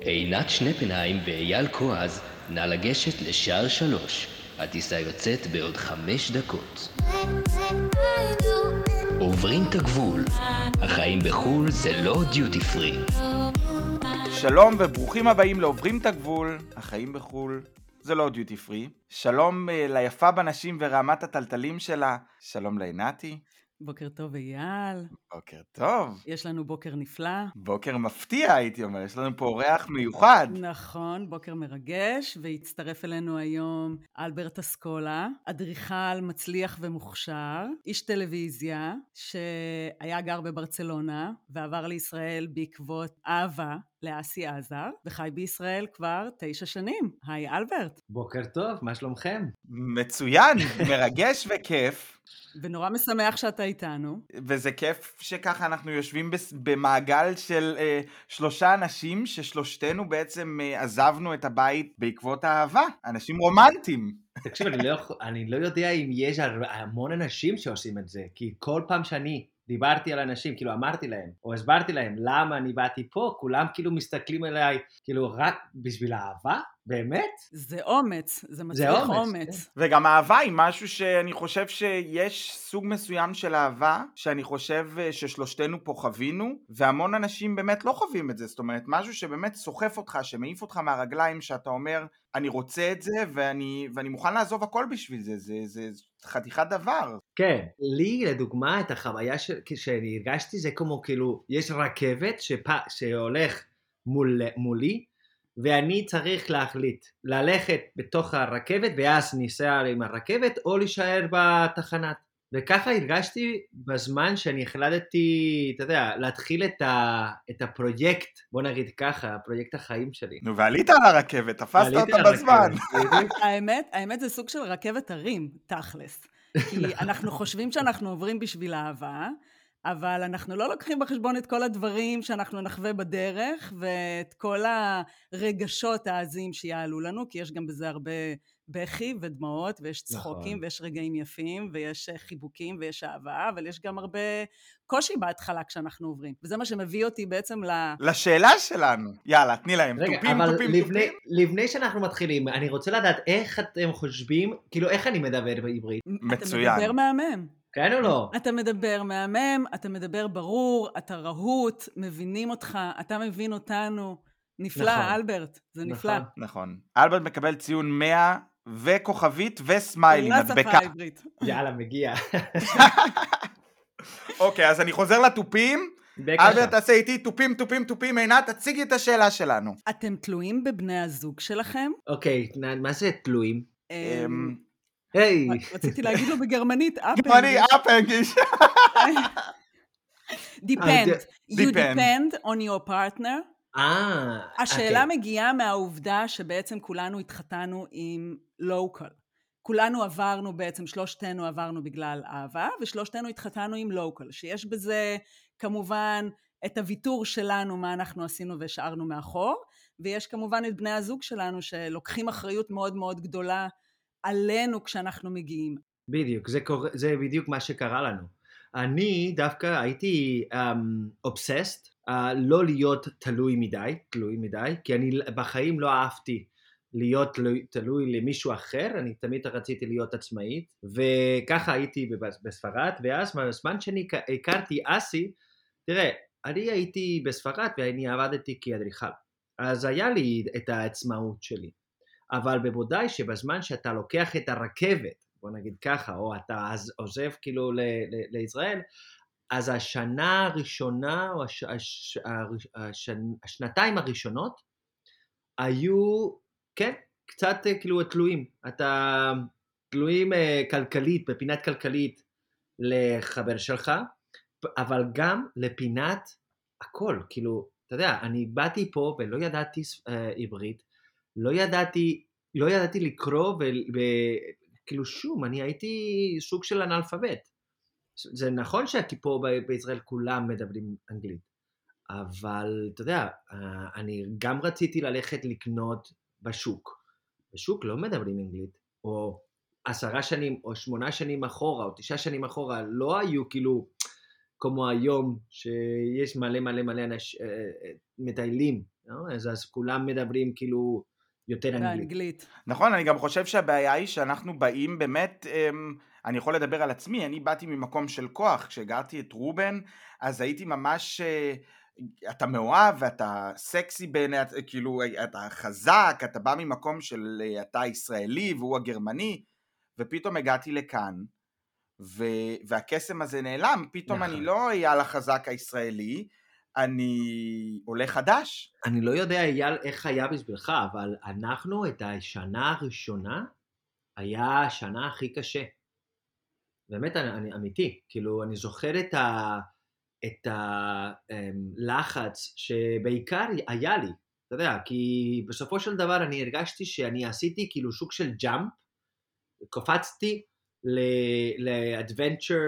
עינת שנפנהיים ואייל כועז, נא לגשת לשער שלוש. הטיסה יוצאת בעוד חמש דקות. עוברים את הגבול. החיים בחו"ל זה לא דיוטי פרי. שלום וברוכים הבאים לעוברים את הגבול, החיים בחו"ל. זה לא דיוטי פרי. שלום uh, ליפה בנשים ורעמת הטלטלים שלה. שלום לעינתי. בוקר טוב אייל. בוקר טוב. יש לנו בוקר נפלא. בוקר מפתיע הייתי אומר, יש לנו פה אורח מיוחד. נכון, בוקר מרגש, והצטרף אלינו היום אלברט אסקולה, אדריכל מצליח ומוכשר, איש טלוויזיה, שהיה גר בברצלונה ועבר לישראל בעקבות אהבה לאסי עזר, וחי בישראל כבר תשע שנים. היי אלברט. בוקר טוב, מה שלומכם? מצוין, מרגש וכיף. ונורא משמח שאתה איתנו. וזה כיף שככה אנחנו יושבים במעגל של אה, שלושה אנשים, ששלושתנו בעצם אה, עזבנו את הבית בעקבות האהבה. אנשים רומנטיים. תקשיב, אני לא, אני לא יודע אם יש המון אנשים שעושים את זה, כי כל פעם שאני דיברתי על אנשים, כאילו אמרתי להם, או הסברתי להם למה אני באתי פה, כולם כאילו מסתכלים עליי, כאילו רק בשביל האהבה? באמת? זה אומץ, זה מצריך אומץ. אומץ. כן. וגם אהבה היא משהו שאני חושב שיש סוג מסוים של אהבה, שאני חושב אה, ששלושתנו פה חווינו, והמון אנשים באמת לא חווים את זה, זאת אומרת, משהו שבאמת סוחף אותך, שמעיף אותך מהרגליים, שאתה אומר, אני רוצה את זה, ואני, ואני מוכן לעזוב הכל בשביל זה, זה, זה, זה חתיכת דבר. כן, לי לדוגמה את החוויה ש... שאני הרגשתי זה כמו כאילו, יש רכבת שפ... שהולך מול... מולי, ואני צריך להחליט, ללכת בתוך הרכבת ואז ניסע עם הרכבת או להישאר בתחנת. וככה הרגשתי בזמן שאני החלטתי, אתה יודע, להתחיל את, ה, את הפרויקט, בוא נגיד ככה, פרויקט החיים שלי. נו, ועלית על הרכבת, תפסת אותה בזמן. האמת, האמת זה סוג של רכבת הרים, תכלס. כי אנחנו חושבים שאנחנו עוברים בשביל אהבה, אבל אנחנו לא לוקחים בחשבון את כל הדברים שאנחנו נחווה בדרך ואת כל הרגשות העזים שיעלו לנו, כי יש גם בזה הרבה בכי ודמעות, ויש צחוקים, נכון. ויש רגעים יפים, ויש אה, חיבוקים, ויש אהבה, אבל יש גם הרבה קושי בהתחלה כשאנחנו עוברים. וזה מה שמביא אותי בעצם ל... לשאלה שלנו. יאללה, תני להם. רגע, תופים, אבל תופים, לפני, תופים. לפני שאנחנו מתחילים, אני רוצה לדעת איך אתם חושבים, כאילו, איך אני מדבר בעברית? מצוין. אתה מדבר מהמם. כן או לא? אתה מדבר מהמם, אתה מדבר ברור, אתה רהוט, מבינים אותך, אתה מבין אותנו. נפלא, נכון. אלברט, זה נכון. נפלא. נכון. אלברט מקבל ציון 100 וכוכבית וסמיילי, מדבקה. עברית. יאללה, מגיע. אוקיי, אז אני חוזר לתופים. אלברט, תעשה איתי תופים, תופים, תופים. עינת, תציגי את השאלה שלנו. אתם תלויים בבני הזוג שלכם? אוקיי, מה זה תלויים? היי. רציתי להגיד לו בגרמנית, אפנגיש. גרמני, אפנגיש. depend. You depend on your partner. אה. השאלה אוקיי. מגיעה מהעובדה שבעצם כולנו התחתנו עם לוקל. כולנו עברנו בעצם, שלושתנו עברנו בגלל אהבה, ושלושתנו התחתנו עם לוקל, שיש בזה כמובן את הוויתור שלנו, מה אנחנו עשינו והשארנו מאחור, ויש כמובן את בני הזוג שלנו שלוקחים אחריות מאוד מאוד גדולה עלינו כשאנחנו מגיעים. בדיוק, זה, קור... זה בדיוק מה שקרה לנו. אני דווקא הייתי אובססט um, uh, לא להיות תלוי מדי, תלוי מדי, כי אני בחיים לא אהבתי להיות תלוי, תלוי למישהו אחר, אני תמיד רציתי להיות עצמאית, וככה הייתי בספרד, ואז בזמן שאני הכרתי אסי, תראה, אני הייתי בספרד ואני עבדתי כאדריכל, אז היה לי את העצמאות שלי. אבל בוודאי שבזמן שאתה לוקח את הרכבת, בוא נגיד ככה, או אתה עוזב כאילו לישראל, אז השנה הראשונה, או הש, הש, הש, השנתיים הראשונות, היו, כן, קצת כאילו תלויים. אתה תלויים אה, כלכלית, בפינת כלכלית לחבר שלך, אבל גם לפינת הכל. כאילו, אתה יודע, אני באתי פה ולא ידעתי אה, עברית, לא ידעתי, לא ידעתי לקרוא וכאילו שום, אני הייתי סוג של אנאלפבית. זה נכון פה בישראל כולם מדברים אנגלית, אבל אתה יודע, אני גם רציתי ללכת לקנות בשוק. בשוק לא מדברים אנגלית, או עשרה שנים, או שמונה שנים אחורה, או תשעה שנים אחורה, לא היו כאילו כמו היום, שיש מלא מלא מלא אנש, אה, אה, מטיילים, לא? אז, אז כולם מדברים כאילו יותר אנגלית. באנגלית. נכון, אני גם חושב שהבעיה היא שאנחנו באים באמת, אמ, אני יכול לדבר על עצמי, אני באתי ממקום של כוח, כשהגרתי את רובן, אז הייתי ממש, אה, אתה מאוהב ואתה סקסי בעיני, כאילו, אתה חזק, אתה בא ממקום של אה, אתה ישראלי והוא הגרמני, ופתאום הגעתי לכאן, ו, והקסם הזה נעלם, פתאום נכון. אני לא אייל החזק הישראלי, אני עולה חדש. אני לא יודע, אייל, איך היה בשבילך, אבל אנחנו, את השנה הראשונה, היה השנה הכי קשה. באמת, אני, אני אמיתי. כאילו, אני זוכר את, ה, את הלחץ שבעיקר היה לי, אתה יודע, כי בסופו של דבר אני הרגשתי שאני עשיתי כאילו סוג של ג'אמפ, קפצתי לאדוונצ'ר,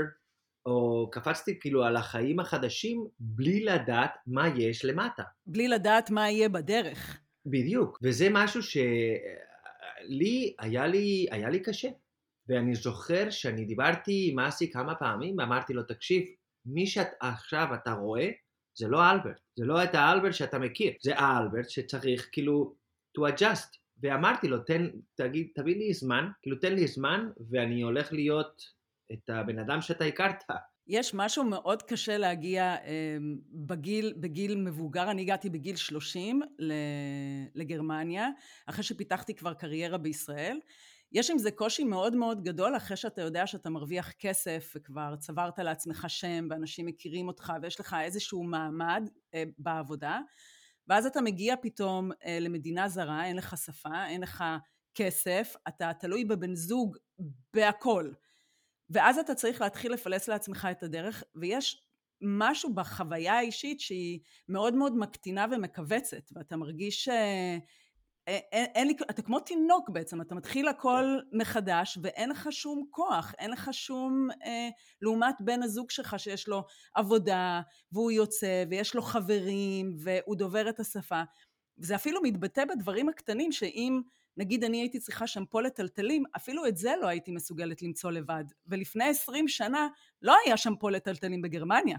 או קפצתי כאילו על החיים החדשים בלי לדעת מה יש למטה. בלי לדעת מה יהיה בדרך. בדיוק, וזה משהו שלי, היה לי, היה לי קשה. ואני זוכר שאני דיברתי עם אסי כמה פעמים, ואמרתי לו, תקשיב, מי שעכשיו אתה רואה, זה לא אלברט, זה לא את האלברט שאתה מכיר, זה האלברט שצריך כאילו to adjust. ואמרתי לו, תן, תגיד, תביא לי זמן, כאילו תן לי זמן, ואני הולך להיות את הבן אדם שאתה הכרת. יש משהו מאוד קשה להגיע אה, בגיל, בגיל מבוגר, אני הגעתי בגיל 30 לגרמניה, אחרי שפיתחתי כבר קריירה בישראל. יש עם זה קושי מאוד מאוד גדול אחרי שאתה יודע שאתה מרוויח כסף וכבר צברת לעצמך שם ואנשים מכירים אותך ויש לך איזשהו מעמד אה, בעבודה ואז אתה מגיע פתאום אה, למדינה זרה, אין לך שפה, אין לך כסף, אתה תלוי בבן זוג בהכל. ואז אתה צריך להתחיל לפלס לעצמך את הדרך, ויש משהו בחוויה האישית שהיא מאוד מאוד מקטינה ומכווצת, ואתה מרגיש ש... אין, אין לי, אתה כמו תינוק בעצם, אתה מתחיל הכל מחדש ואין לך שום כוח, אין לך שום, אה, לעומת בן הזוג שלך שיש לו עבודה והוא יוצא ויש לו חברים והוא דובר את השפה. וזה אפילו מתבטא בדברים הקטנים שאם נגיד אני הייתי צריכה שמפו לטלטלים, אפילו את זה לא הייתי מסוגלת למצוא לבד. ולפני עשרים שנה לא היה שמפו לטלטלים בגרמניה.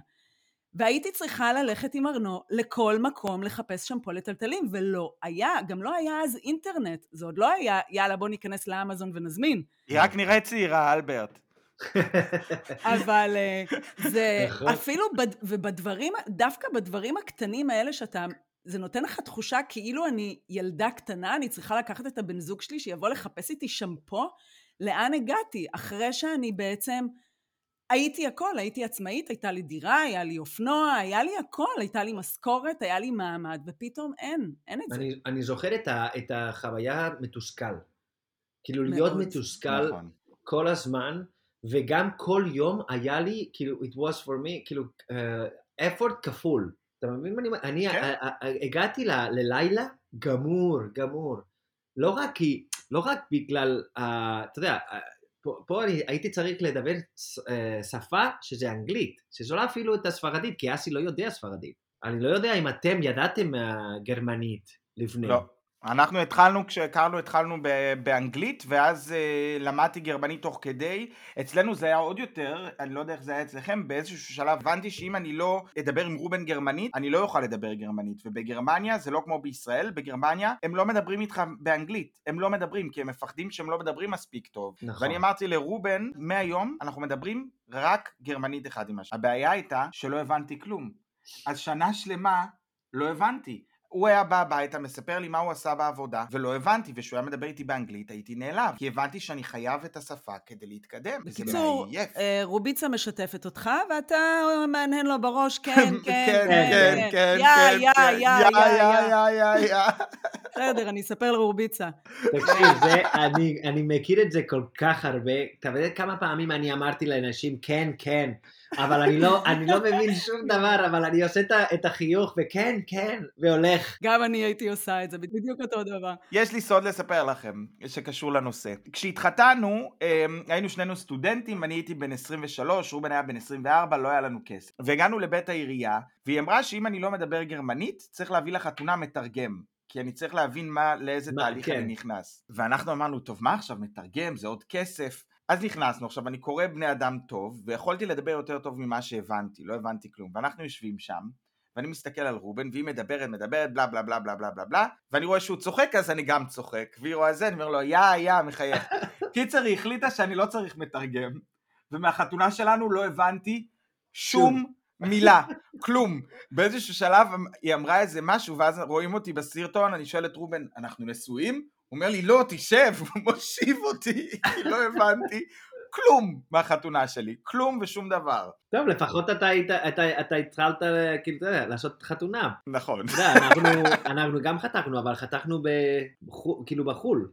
והייתי צריכה ללכת עם ארנו לכל מקום לחפש שמפו לטלטלים, ולא היה, גם לא היה אז אינטרנט. זה עוד לא היה, יאללה בוא ניכנס לאמזון ונזמין. היא רק נראית צעירה, אלברט. אבל אה, זה נכון. אפילו, בד- ובדברים, דווקא בדברים הקטנים האלה שאתה, זה נותן לך תחושה כאילו אני ילדה קטנה, אני צריכה לקחת את הבן זוג שלי שיבוא לחפש איתי שמפו, לאן הגעתי? אחרי שאני בעצם הייתי הכל, הייתי עצמאית, הייתה לי דירה, היה לי אופנוע, היה לי הכל, הייתה לי משכורת, היה לי מעמד, ופתאום אין, אין את זה. אני, אני זוכר את, ה, את החוויה מתוסכל. כאילו להיות מאוד. מתוסכל נכון. כל הזמן, וגם כל יום היה לי, כאילו, it was for me, כאילו, uh, effort כפול. אתה מבין מה אני אומר? אני כן. ה- ה- ה- הגעתי ל- ללילה גמור, גמור. לא רק כי, לא רק בגלל, אתה יודע, פה, אני הייתי צריך לדבר שפה שזה אנגלית, שזו לא אפילו את הספרדית, כי אסי לא יודע ספרדית. אני לא יודע אם אתם ידעתם גרמנית לפני. לא. אנחנו התחלנו, כשהכרנו התחלנו ב- באנגלית, ואז אה, למדתי גרמנית תוך כדי. אצלנו זה היה עוד יותר, אני לא יודע איך זה היה אצלכם, באיזשהו שלב הבנתי שאם אני לא אדבר עם רובן גרמנית, אני לא אוכל לדבר גרמנית. ובגרמניה זה לא כמו בישראל, בגרמניה הם לא מדברים איתך באנגלית. הם לא מדברים, כי הם מפחדים שהם לא מדברים מספיק טוב. נכון. ואני אמרתי לרובן, מהיום אנחנו מדברים רק גרמנית אחד עם השני. הבעיה הייתה שלא הבנתי כלום. אז שנה שלמה לא הבנתי. הוא היה בא הביתה, מספר לי מה הוא עשה בעבודה, ולא הבנתי, וכשהוא היה מדבר איתי באנגלית הייתי נעלב, כי הבנתי שאני חייב את השפה כדי להתקדם. בקיצור. אה, רוביצה משתפת אותך, ואתה מהנהן לו בראש, כן, כן, כן, כן, כן, יא, כן, יא, כן, יא, יא, יא, יא, יא, יא. בסדר, אני אספר לרוביצה. תקשיב, זה, אני, אני מכיר את זה כל כך הרבה. אתה יודע כמה פעמים אני אמרתי לאנשים, כן, כן, אבל אני לא, אני לא מבין שום דבר, אבל אני עושה את החיוך, וכן, כן, והולך. גם אני הייתי עושה את זה, בדיוק אותו דבר. יש לי סוד לספר לכם, שקשור לנושא. כשהתחתנו, אמ, היינו שנינו סטודנטים, אני הייתי בן 23, רובן היה בן 24, לא היה לנו כסף. והגענו לבית העירייה, והיא אמרה שאם אני לא מדבר גרמנית, צריך להביא לחתונה מתרגם. כי אני צריך להבין מה, לאיזה מה, תהליך כן. אני נכנס. ואנחנו אמרנו, טוב, מה עכשיו מתרגם? זה עוד כסף. אז נכנסנו, עכשיו אני קורא בני אדם טוב, ויכולתי לדבר יותר טוב ממה שהבנתי, לא הבנתי כלום, ואנחנו יושבים שם, ואני מסתכל על רובן, והיא מדברת, מדברת, בלה בלה בלה בלה בלה בלה בלה, ואני רואה שהוא צוחק, אז אני גם צוחק, והיא רואה זה, אני אומר לו, יא יא, מחייך. קיצר, היא החליטה שאני לא צריך מתרגם, ומהחתונה שלנו לא הבנתי שום מילה, כלום. באיזשהו שלב היא אמרה איזה משהו, ואז רואים אותי בסרטון, אני שואל את רובן, אנחנו נשואים? הוא אומר לי, לא, תשב, הוא מושיב אותי, כי לא הבנתי כלום מהחתונה שלי, כלום ושום דבר. טוב, לפחות אתה, היית- אתה, אתה התחלת כאילו, אתה לעשות חתונה. נכון. אתה יודע, אנחנו, אנחנו גם חתכנו, אבל חתכנו בחו"ל, כאילו בחו"ל,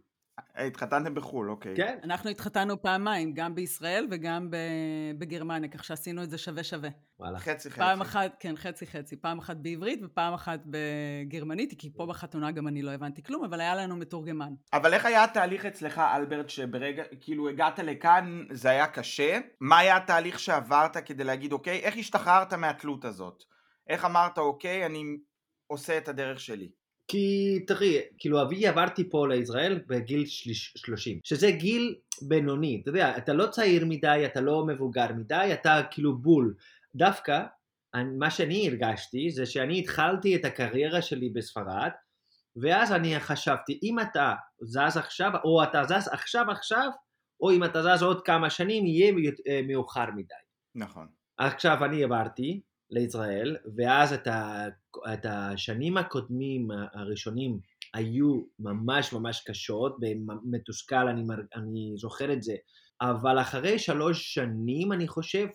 התחתנתם בחו"ל, אוקיי. כן? אנחנו התחתנו פעמיים, גם בישראל וגם בגרמניה, כך שעשינו את זה שווה שווה. וואלה. חצי חצי. פעם אחת, כן, חצי חצי, פעם אחת בעברית ופעם אחת בגרמנית, כי פה בחתונה גם אני לא הבנתי כלום, אבל היה לנו מתורגמן. אבל איך היה התהליך אצלך, אלברט, שברגע, כאילו הגעת לכאן, זה היה קשה? מה היה התהליך שעברת כדי להגיד, אוקיי, איך השתחררת מהתלות הזאת? איך אמרת, אוקיי, אני עושה את הדרך שלי? כי תראי, כאילו אבי עברתי פה לישראל בגיל שליש- 30, שזה גיל בינוני, אתה יודע, אתה לא צעיר מדי, אתה לא מבוגר מדי, אתה כאילו בול. דווקא, אני- מה שאני הרגשתי זה שאני התחלתי את הקריירה שלי בספרד, ואז אני חשבתי, אם אתה זז עכשיו, או אתה זז עכשיו עכשיו, או אם אתה זז עוד כמה שנים, יהיה אה, מאוחר מדי. נכון. עכשיו אני עברתי לישראל, ואז את, ה, את השנים הקודמים הראשונים היו ממש ממש קשות, ומתוסכל, אני, אני זוכר את זה, אבל אחרי שלוש שנים אני חושב,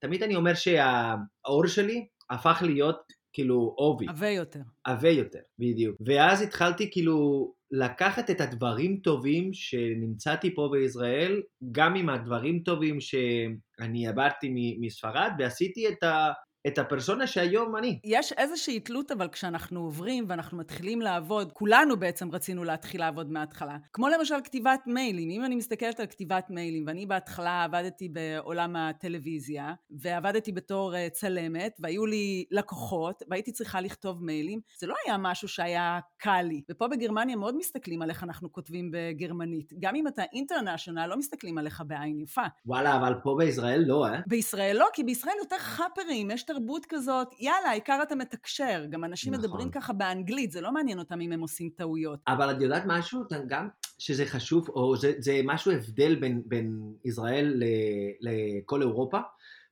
תמיד אני אומר שהאור שלי הפך להיות כאילו עובי, עבה יותר. עבה יותר, בדיוק. ואז התחלתי כאילו לקחת את הדברים טובים שנמצאתי פה בישראל, גם עם הדברים טובים שאני עברתי מספרד, ועשיתי את, ה, את הפרסונה שהיום אני. יש איזושהי תלות, אבל כשאנחנו עוברים ואנחנו מתחילים לעבוד, כולנו בעצם רצינו להתחיל לעבוד מההתחלה. כמו למשל כתיבת מיילים. אם אני מסתכלת על כתיבת מיילים, ואני בהתחלה עבדתי בעולם הטלוויזיה, ועבדתי בתור אה, צלמת, והיו לי לקוחות, והייתי צריכה לכתוב מיילים, זה לא היה משהו שהיה קל לי. ופה בגרמניה מאוד מסתכלים על איך אנחנו כותבים בגרמנית. גם אם אתה אינטרנשיונל, לא מסתכלים עליך בעין יפה. וואלה, אבל פה בישראל לא, אה? בישראל לא, כי בישראל יותר חאפרים, יש תרבות כזאת, יאללה, העיקר אתה מתקשר. גם אנשים נכון. מדברים ככה באנגלית, זה לא מעניין אותם אם הם עושים טעויות. אבל את יודעת משהו? גם שזה חשוב, או זה, זה משהו הבדל בין, בין ישראל ל, לכל אירופה.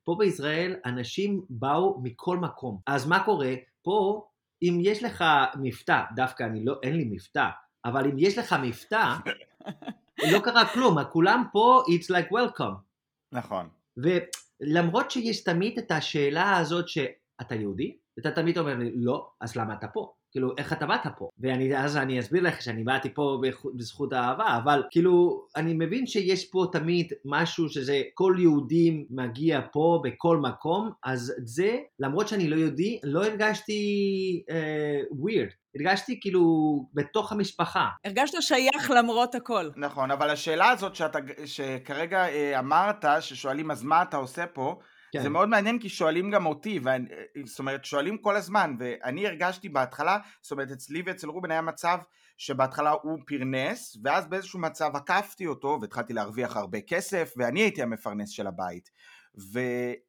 פה בישראל אנשים באו מכל מקום. אז מה קורה? פה, אם יש לך מבטא, דווקא אני לא, אין לי מבטא, אבל אם יש לך מבטא, לא קרה כלום, כולם פה, it's like welcome. נכון. ולמרות שיש תמיד את השאלה הזאת שאתה יהודי, אתה תמיד אומר לי, לא, אז למה אתה פה? כאילו, איך אתה באת פה? ואז אני אסביר לך שאני באתי פה בזכות האהבה, אבל כאילו, אני מבין שיש פה תמיד משהו שזה כל יהודי מגיע פה בכל מקום, אז את זה, למרות שאני לא יהודי, לא הרגשתי אה, weird. הרגשתי כאילו בתוך המשפחה. הרגשת שייך למרות הכל. נכון, אבל השאלה הזאת שאתה, שכרגע אה, אמרת, ששואלים אז מה אתה עושה פה, כן. זה מאוד מעניין כי שואלים גם אותי, ואני, זאת אומרת שואלים כל הזמן, ואני הרגשתי בהתחלה, זאת אומרת אצלי ואצל רובן היה מצב שבהתחלה הוא פרנס, ואז באיזשהו מצב עקפתי אותו והתחלתי להרוויח הרבה כסף, ואני הייתי המפרנס של הבית.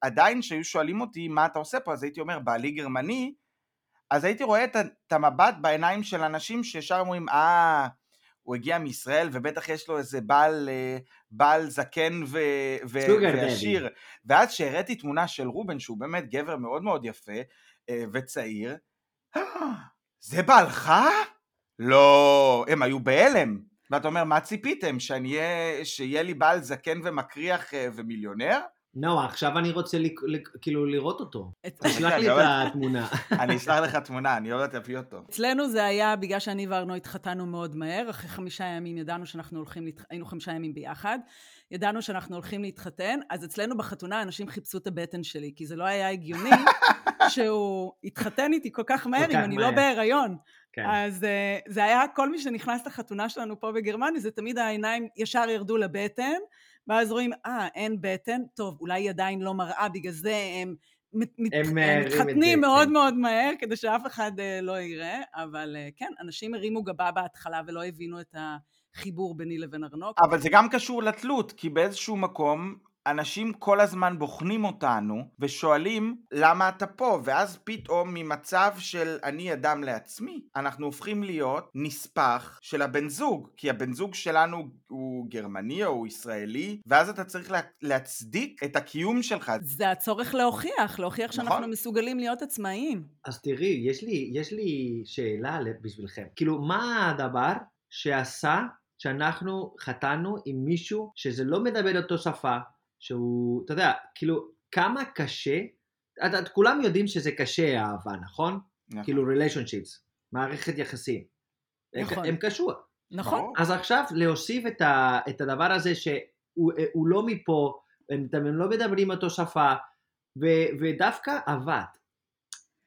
ועדיין כשהיו שואלים אותי מה אתה עושה פה, אז הייתי אומר בעלי גרמני, אז הייתי רואה את המבט בעיניים של אנשים שישר אומרים, אה, הוא הגיע מישראל ובטח יש לו איזה בעל, אה, בעל זקן ו, ו. ועשיר. ואז שהראיתי תמונה של רובן, שהוא באמת גבר מאוד מאוד יפה אה, וצעיר, "אה, זה בעלך? לא, הם היו בהלם. ואתה אומר, מה ציפיתם? שאני אהיה, שיהיה לי בעל זקן ומקריח אה, ומיליונר? לא, עכשיו אני רוצה כאילו לראות אותו. תשלח לי את התמונה. אני אשלח לך תמונה, אני עוד מעט אביא אותו. אצלנו זה היה בגלל שאני וארנו התחתנו מאוד מהר, אחרי חמישה ימים ידענו שאנחנו הולכים. היינו חמישה ימים ביחד, ידענו שאנחנו הולכים להתחתן, אז אצלנו בחתונה אנשים חיפשו את הבטן שלי, כי זה לא היה הגיוני שהוא התחתן איתי כל כך מהר אם אני. לא בהיריון. כן. אז uh, זה היה כל מי שנכנס לחתונה שלנו פה בגרמניה, זה תמיד העיניים ישר ירדו לבטן, ואז רואים, אה, אין בטן, טוב, אולי היא עדיין לא מראה, בגלל זה הם מת- מת- הם אה, מתחתנים מאוד כן. מאוד מהר, כדי שאף אחד אה, לא יראה, אבל אה, כן, אנשים הרימו גבה בהתחלה ולא הבינו את החיבור ביני לבין ארנוק. אבל זה גם קשור לתלות, כי באיזשהו מקום אנשים כל הזמן בוחנים אותנו ושואלים למה אתה פה, ואז פתאום ממצב של אני אדם לעצמי, אנחנו הופכים להיות נספח של הבן זוג, כי הבן זוג שלנו הוא גרמני או הוא ישראלי, ואז אתה צריך לה, להצדיק את הקיום שלך. זה הצורך להוכיח, להוכיח שאנחנו נכון. מסוגלים להיות עצמאיים. אז תראי, יש לי, יש לי שאלה בשבילכם. כאילו, מה הדבר שעשה שאנחנו חתנו עם מישהו שזה לא מדבר אותו שפה, שהוא, אתה יודע, כאילו, כמה קשה, את, את, כולם יודעים שזה קשה אהבה, נכון? נכון. כאילו relationships, מערכת יחסים. הם- נכון. הם קשור. נכון? אז עכשיו להוסיף את, ה, את הדבר הזה שהוא הוא לא מפה, הם, הם לא מדברים אותו שפה, ו, ודווקא עבד.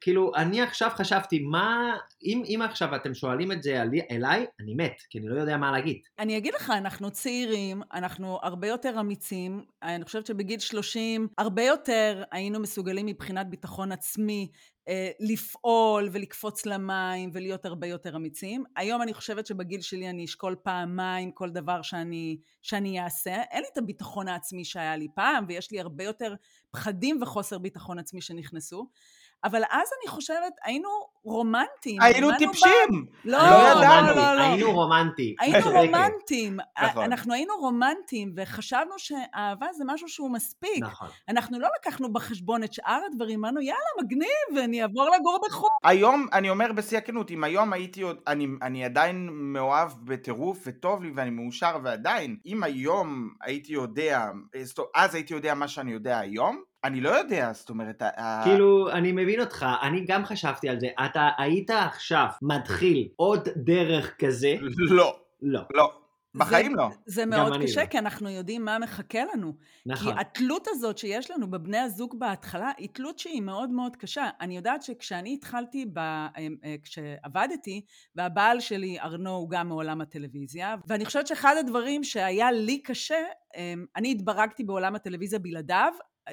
כאילו, אני עכשיו חשבתי, מה, אם, אם עכשיו אתם שואלים את זה עלי, אליי, אני מת, כי אני לא יודע מה להגיד. אני אגיד לך, אנחנו צעירים, אנחנו הרבה יותר אמיצים. אני חושבת שבגיל 30 הרבה יותר היינו מסוגלים מבחינת ביטחון עצמי אה, לפעול ולקפוץ למים ולהיות הרבה יותר אמיצים. היום אני חושבת שבגיל שלי אני אשקול פעמיים כל דבר שאני, שאני אעשה. אין לי את הביטחון העצמי שהיה לי פעם, ויש לי הרבה יותר פחדים וחוסר ביטחון עצמי שנכנסו. אבל אז אני חושבת, היינו רומנטיים. היינו טיפשים! לא, לא. לא, לא, לא. היינו רומנטי. היינו. רומנטיים, נכון. אנחנו היינו רומנטיים וחשבנו שאהבה זה משהו שהוא מספיק. נכון. אנחנו לא לקחנו בחשבון את שאר הדברים, אמרנו יאללה מגניב, אני אעבור לגור בחו"ל. היום, אני אומר בשיא הכנות, אם היום הייתי עוד, אני, אני עדיין מאוהב בטירוף וטוב לי ואני מאושר ועדיין, אם היום הייתי יודע, אה, אז הייתי יודע מה שאני יודע היום, אני לא יודע, זאת אומרת, כאילו, אני מבין אותך, אני גם חשבתי על זה. אתה היית עכשיו מתחיל עוד דרך כזה? לא, לא. לא, בחיים זה, לא. זה מאוד קשה, לא. כי אנחנו יודעים מה מחכה לנו. נכון. כי התלות הזאת שיש לנו בבני הזוג בהתחלה, היא תלות שהיא מאוד מאוד קשה. אני יודעת שכשאני התחלתי, ב... אה, אה, כשעבדתי, והבעל שלי, ארנו, הוא גם מעולם הטלוויזיה, ואני חושבת שאחד הדברים שהיה לי קשה, אה, אני התברגתי בעולם הטלוויזיה בלעדיו,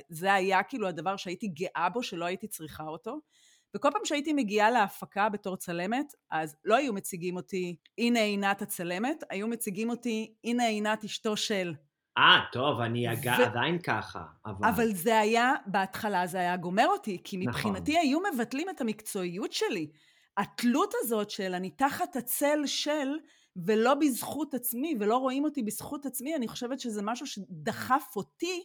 זה היה כאילו הדבר שהייתי גאה בו, שלא הייתי צריכה אותו. וכל פעם שהייתי מגיעה להפקה בתור צלמת, אז לא היו מציגים אותי, הנה עינת הצלמת, היו מציגים אותי, הנה עינת אשתו של. אה, טוב, אני אג... ו- עדיין ככה, אבל... אבל זה היה, בהתחלה זה היה גומר אותי, כי נכון. מבחינתי היו מבטלים את המקצועיות שלי. התלות הזאת של אני תחת הצל של, ולא בזכות עצמי, ולא רואים אותי בזכות עצמי, אני חושבת שזה משהו שדחף אותי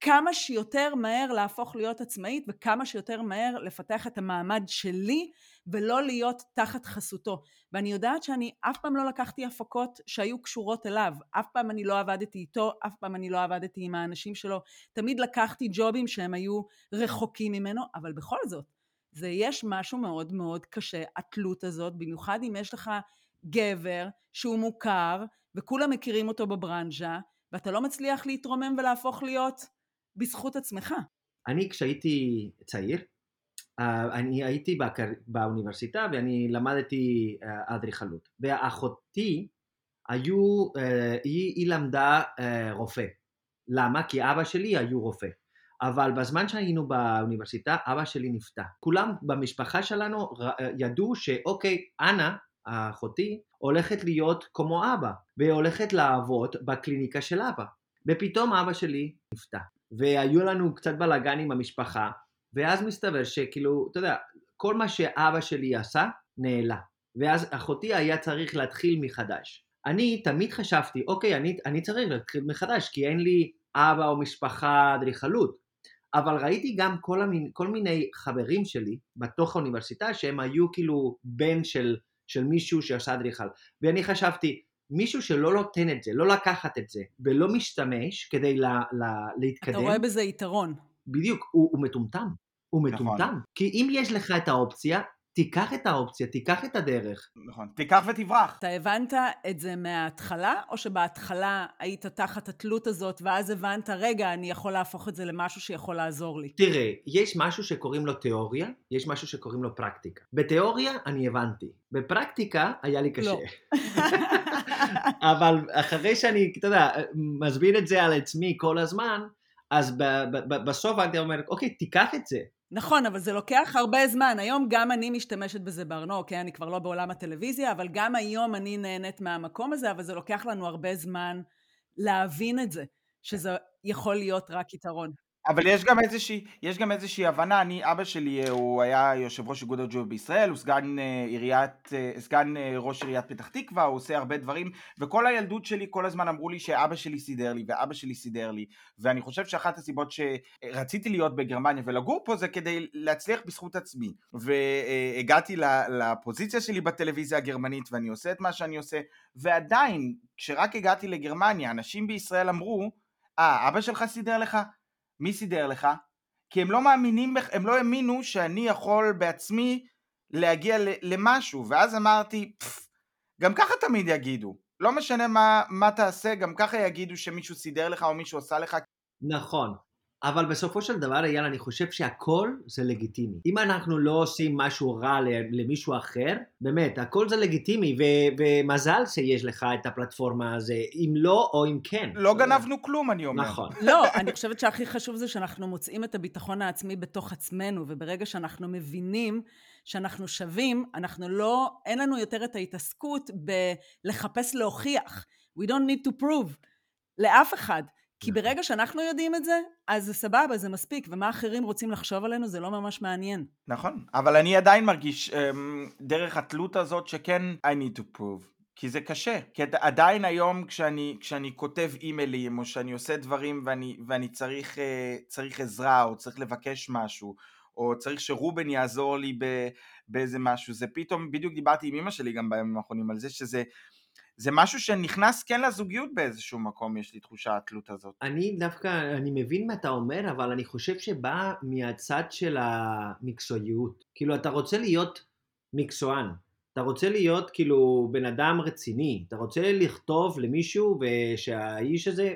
כמה שיותר מהר להפוך להיות עצמאית, וכמה שיותר מהר לפתח את המעמד שלי, ולא להיות תחת חסותו. ואני יודעת שאני אף פעם לא לקחתי הפקות שהיו קשורות אליו, אף פעם אני לא עבדתי איתו, אף פעם אני לא עבדתי עם האנשים שלו, תמיד לקחתי ג'ובים שהם היו רחוקים ממנו, אבל בכל זאת, זה יש משהו מאוד מאוד קשה, התלות הזאת, במיוחד אם יש לך גבר שהוא מוכר, וכולם מכירים אותו בברנז'ה, ואתה לא מצליח להתרומם ולהפוך להיות בזכות עצמך. אני כשהייתי צעיר, אה, אני הייתי בקר... באוניברסיטה ואני למדתי אה, אדריכלות. ואחותי היו, אה, היא, היא למדה רופא. למה? כי אבא שלי היו רופא. אבל בזמן שהיינו באוניברסיטה, אבא שלי נפטר. כולם במשפחה שלנו ידעו שאוקיי, אנה, אחותי, הולכת להיות כמו אבא, והיא הולכת לעבוד בקליניקה של אבא. ופתאום אבא שלי נפטר. והיו לנו קצת בלאגן עם המשפחה, ואז מסתבר שכאילו, אתה יודע, כל מה שאבא שלי עשה, נעלם. ואז אחותי היה צריך להתחיל מחדש. אני תמיד חשבתי, אוקיי, אני, אני צריך להתחיל מחדש, כי אין לי אבא או משפחה אדריכלות. אבל ראיתי גם כל, המין, כל מיני חברים שלי בתוך האוניברסיטה שהם היו כאילו בן של, של מישהו שעשה אדריכל. ואני חשבתי, מישהו שלא נותן את זה, לא לקחת את זה, ולא משתמש כדי לה, לה, להתקדם, אתה רואה בזה יתרון. בדיוק, הוא, הוא מטומטם. הוא נכון. מטומטם. כי אם יש לך את האופציה, תיקח את האופציה, תיקח את הדרך. נכון. תיקח ותברח. אתה הבנת את זה מההתחלה, או שבהתחלה היית תחת התלות הזאת, ואז הבנת, רגע, אני יכול להפוך את זה למשהו שיכול לעזור לי? תראה, יש משהו שקוראים לו תיאוריה, יש משהו שקוראים לו פרקטיקה. בתיאוריה אני הבנתי, בפרקטיקה היה לי קשה. לא. אבל אחרי שאני, אתה יודע, מסביר את זה על עצמי כל הזמן, אז בסוף אני אומר, אוקיי, תיקח את זה. נכון, אבל זה לוקח הרבה זמן. היום גם אני משתמשת בזה בארנו, אוקיי? אני כבר לא בעולם הטלוויזיה, אבל גם היום אני נהנית מהמקום הזה, אבל זה לוקח לנו הרבה זמן להבין את זה, שזה יכול להיות רק יתרון. אבל יש גם איזושהי, יש גם איזושהי הבנה, אני, אבא שלי, אה, הוא היה יושב ראש איגוד הג'וב בישראל, הוא סגן אה, עיריית, אה, סגן ראש עיריית פתח תקווה, הוא עושה הרבה דברים, וכל הילדות שלי כל הזמן אמרו לי שאבא שלי סידר לי, ואבא שלי סידר לי, ואני חושב שאחת הסיבות שרציתי להיות בגרמניה ולגור פה זה כדי להצליח בזכות עצמי, והגעתי לפוזיציה שלי בטלוויזיה הגרמנית, ואני עושה את מה שאני עושה, ועדיין, כשרק הגעתי לגרמניה, אנשים בישראל אמרו, אה, אבא שלך סידר לך? מי סידר לך? כי הם לא מאמינים, הם לא האמינו שאני יכול בעצמי להגיע למשהו, ואז אמרתי, "פפ, גם ככה תמיד יגידו, לא משנה מה, מה תעשה, גם ככה יגידו שמישהו סידר לך או מישהו עשה לך, נכון. אבל בסופו של דבר, אייל, אני חושב שהכל זה לגיטימי. אם אנחנו לא עושים משהו רע למישהו אחר, באמת, הכל זה לגיטימי, ו- ומזל שיש לך את הפלטפורמה הזו, אם לא או אם כן. לא גנבנו כלום אני אומר. נכון. לא, אני חושבת שהכי חשוב זה שאנחנו מוצאים את הביטחון העצמי בתוך עצמנו, וברגע שאנחנו מבינים שאנחנו שווים, אנחנו לא, אין לנו יותר את ההתעסקות בלחפש להוכיח. We don't need to prove לאף אחד. כי נכון. ברגע שאנחנו יודעים את זה, אז זה סבבה, זה מספיק, ומה אחרים רוצים לחשוב עלינו זה לא ממש מעניין. נכון, אבל אני עדיין מרגיש אמ, דרך התלות הזאת שכן I need to prove. כי זה קשה, כי עד- עדיין היום כשאני, כשאני כותב אימיילים או שאני עושה דברים ואני, ואני צריך, אה, צריך עזרה או צריך לבקש משהו או צריך שרובן יעזור לי ב, באיזה משהו, זה פתאום, בדיוק דיברתי עם אמא שלי גם בימים האחרונים על זה שזה זה משהו שנכנס כן לזוגיות באיזשהו מקום, יש לי תחושה התלות הזאת. אני דווקא, אני מבין מה אתה אומר, אבל אני חושב שבא מהצד של המקצועיות. כאילו, אתה רוצה להיות מקצוען. אתה רוצה להיות כאילו בן אדם רציני. אתה רוצה לכתוב למישהו ושהאיש הזה,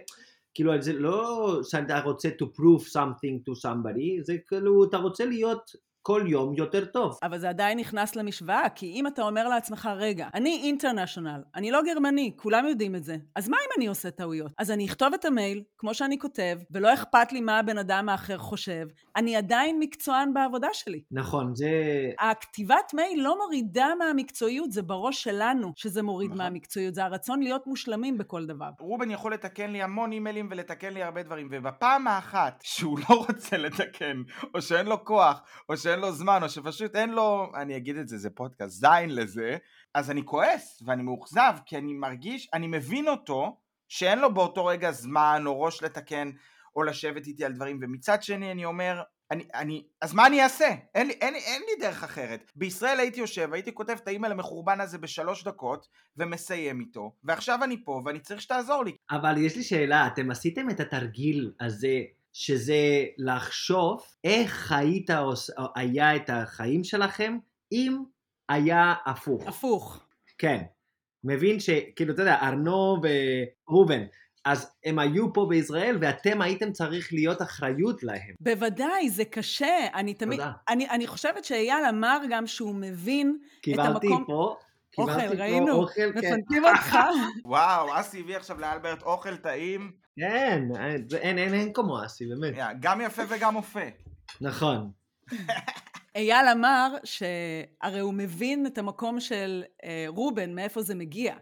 כאילו, זה לא שאתה רוצה to prove something to somebody, זה כאילו, אתה רוצה להיות כל יום יותר טוב. אבל זה עדיין נכנס למשוואה, כי אם אתה אומר לעצמך, רגע, אני אינטרנשיונל, אני לא גרמני, כולם יודעים את זה, אז מה אם אני עושה טעויות? אז אני אכתוב את המייל, כמו שאני כותב, ולא אכפת לי מה הבן אדם האחר חושב, אני עדיין מקצוען בעבודה שלי. נכון, זה... הכתיבת מייל לא מורידה מהמקצועיות, זה בראש שלנו שזה מוריד נכון. מהמקצועיות, זה הרצון להיות מושלמים בכל דבר. רובן יכול לתקן לי המון אימיילים ולתקן לי הרבה דברים, ובפעם האחת שהוא לא רוצה לתקן, או שאין לו כוח, או שאין לו זמן, או שפשוט אין לו, אני אגיד את זה, זה פודקאסט, זין לזה, אז אני כועס ואני מאוכזב, כי אני מרגיש, אני מבין אותו, שאין לו באותו רגע זמן או ראש לתקן, או לשבת איתי על דברים, ומצד שני אני אומר, אני, אני, אז מה אני אעשה? אין לי, אין, אין לי דרך אחרת. בישראל הייתי יושב, הייתי כותב את האימייל המחורבן הזה בשלוש דקות, ומסיים איתו, ועכשיו אני פה, ואני צריך שתעזור לי. אבל יש לי שאלה, אתם עשיתם את התרגיל הזה, שזה לחשוב איך היית. היה את החיים שלכם אם היה הפוך. הפוך. כן. מבין שכאילו, אתה יודע, ארנו וראובן, אז הם היו פה בישראל ואתם הייתם צריך להיות אחריות להם. בוודאי, זה קשה. אני תמיד... תודה. אני, אני חושבת שאייל אמר גם שהוא מבין קיבלתי המקום- פה, אוכל, ראינו. אוכל, כן. מפנקים אותך. וואו, אסי הביא עכשיו לאלברט אוכל טעים, כן, אין, זה- אין, אין, אין כמו אסי, באמת. גם יפה וגם אופה. נכון. אייל אמר שהרי הוא מבין את המקום של אה, רובן, מאיפה זה מגיע.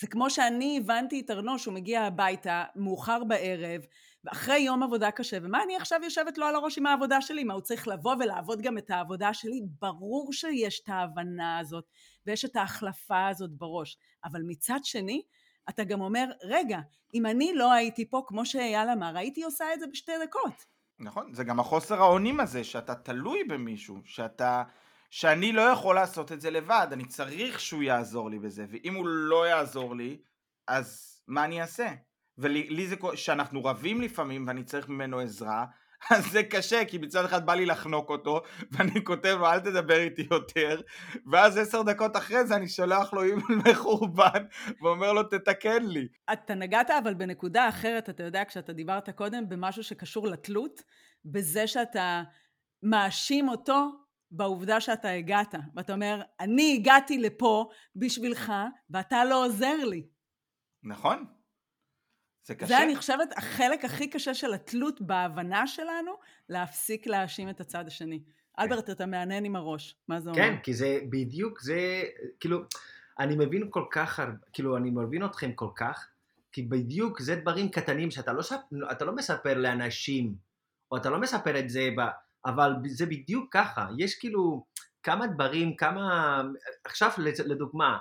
זה כמו שאני הבנתי את ארנו שהוא מגיע הביתה מאוחר בערב, ואחרי יום עבודה קשה, ומה אני עכשיו יושבת לו על הראש עם העבודה שלי? מה, הוא צריך לבוא ולעבוד גם את העבודה שלי? ברור שיש את ההבנה הזאת, ויש את ההחלפה הזאת בראש. אבל מצד שני, אתה גם אומר, רגע, אם אני לא הייתי פה, כמו שאייל אמר, הייתי עושה את זה בשתי דקות. נכון, זה גם החוסר האונים הזה, שאתה תלוי במישהו, שאתה... שאני לא יכול לעשות את זה לבד, אני צריך שהוא יעזור לי בזה, ואם הוא לא יעזור לי, אז מה אני אעשה? ולי זה, קורה- שאנחנו רבים לפעמים ואני צריך ממנו עזרה, אז זה קשה, כי מצד אחד בא לי לחנוק אותו, ואני כותב לו אל תדבר איתי יותר, ואז עשר דקות אחרי זה אני שולח לו אימייל מחורבן, ואומר לו תתקן לי. אתה נגעת אבל בנקודה אחרת, אתה יודע, כשאתה דיברת קודם במשהו שקשור לתלות, בזה שאתה מאשים אותו בעובדה שאתה הגעת. ואתה אומר, אני הגעתי לפה בשבילך, ואתה לא עוזר לי. נכון. זה קשה. זה, אני חושבת, החלק הכי קשה של התלות בהבנה שלנו, להפסיק להאשים את הצד השני. אלברט, אתה מהנהן עם הראש, מה זה אומר? כן, כי זה בדיוק, זה, כאילו, אני מבין כל כך, כאילו, אני מבין אתכם כל כך, כי בדיוק זה דברים קטנים שאתה לא, אתה לא מספר לאנשים, או אתה לא מספר את זה, ב, אבל זה בדיוק ככה, יש כאילו כמה דברים, כמה, עכשיו לדוגמה,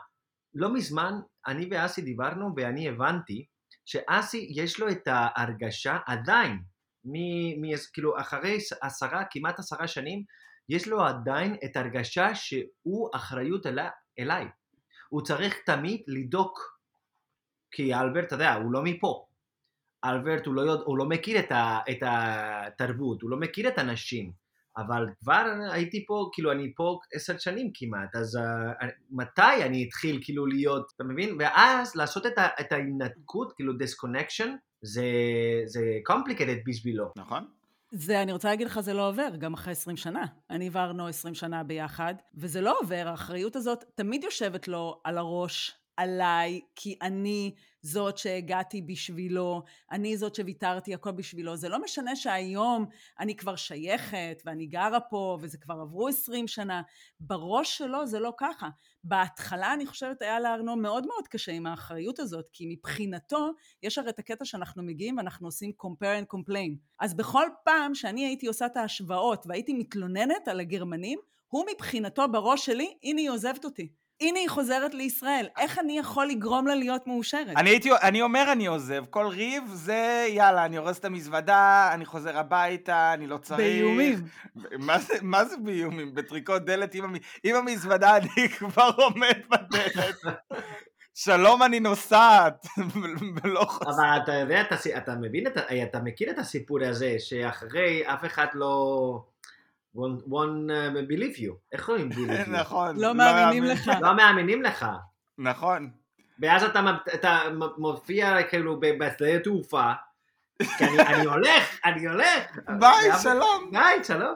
לא מזמן אני ואסי דיברנו ואני הבנתי שאסי יש לו את ההרגשה עדיין, מ, מ, כאילו אחרי עשרה, כמעט עשרה שנים, יש לו עדיין את הרגשה שהוא אחריות אלי, אליי. הוא צריך תמיד לדוק, כי אלברט, אתה יודע, הוא לא מפה. אלברט, הוא לא, יודע, הוא לא מכיר את, ה, את התרבות, הוא לא מכיר את הנשים. אבל כבר הייתי פה, כאילו, אני פה עשר שנים כמעט, אז uh, מתי אני אתחיל כאילו להיות, אתה מבין? ואז לעשות את, ה, את ההתנתקות, כאילו disconnection, זה, זה complicated בשבילו. נכון? זה, אני רוצה להגיד לך, זה לא עובר, גם אחרי 20 שנה. אני וארנו 20 שנה ביחד, וזה לא עובר, האחריות הזאת תמיד יושבת לו על הראש, עליי, כי אני זאת שהגעתי בשבילו, אני זאת שוויתרתי הכל בשבילו. זה לא משנה שהיום אני כבר שייכת, ואני גרה פה, וזה כבר עברו 20 שנה. בראש שלו זה לא ככה. בהתחלה, אני חושבת, היה לארנו מאוד מאוד קשה עם האחריות הזאת, כי מבחינתו, יש הרי את הקטע שאנחנו מגיעים ואנחנו עושים compare and complain. אז בכל פעם שאני הייתי עושה את ההשוואות והייתי מתלוננת על הגרמנים, הוא מבחינתו בראש שלי, הנה היא עוזבת אותי. הנה היא חוזרת לישראל, איך אני יכול לגרום לה להיות מאושרת? אני, הייתי, אני אומר אני עוזב, כל ריב זה יאללה, אני הורס את המזוודה, אני חוזר הביתה, אני לא צריך. באיומים. מה זה, מה זה באיומים? בטריקות דלת עם, המ... עם המזוודה אני כבר עומד בדלת. שלום אני נוסעת, ולא חוזר. אבל אתה יודע, אתה, אתה מבין, אתה, אתה מכיר את הסיפור הזה, שאחרי אף אחד לא... won't, won't uh, believe you. איך קוראים believe you? נכון. לא מאמינים לך. לא מאמינים לך. נכון. ואז אתה, אתה מופיע כאילו בשדה תעופה, כי אני, אני הולך, אני הולך. ביי, שלום. ביי, שלום.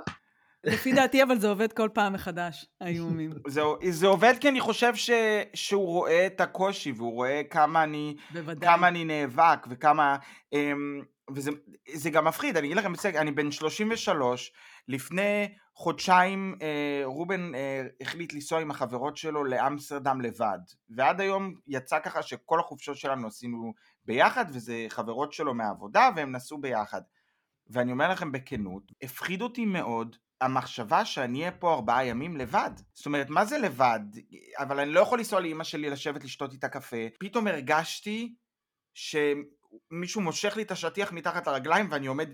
לפי דעתי, אבל זה עובד כל פעם מחדש, האיומים. זה, זה עובד כי אני חושב ש, שהוא רואה את הקושי, והוא רואה כמה אני, בוודאי. כמה אני נאבק, וכמה... אמ, וזה זה גם מפחיד, אני אגיד לכם אני בן 33, לפני חודשיים אה, רובן אה, החליט לנסוע עם החברות שלו לאמסטרדם לבד, ועד היום יצא ככה שכל החופשות שלנו עשינו ביחד, וזה חברות שלו מהעבודה, והם נסעו ביחד. ואני אומר לכם בכנות, הפחיד אותי מאוד המחשבה שאני אהיה פה ארבעה ימים לבד. זאת אומרת, מה זה לבד? אבל אני לא יכול לנסוע לאימא שלי לשבת לשתות איתה קפה. פתאום הרגשתי שמישהו מושך לי את השטיח מתחת לרגליים ואני עומד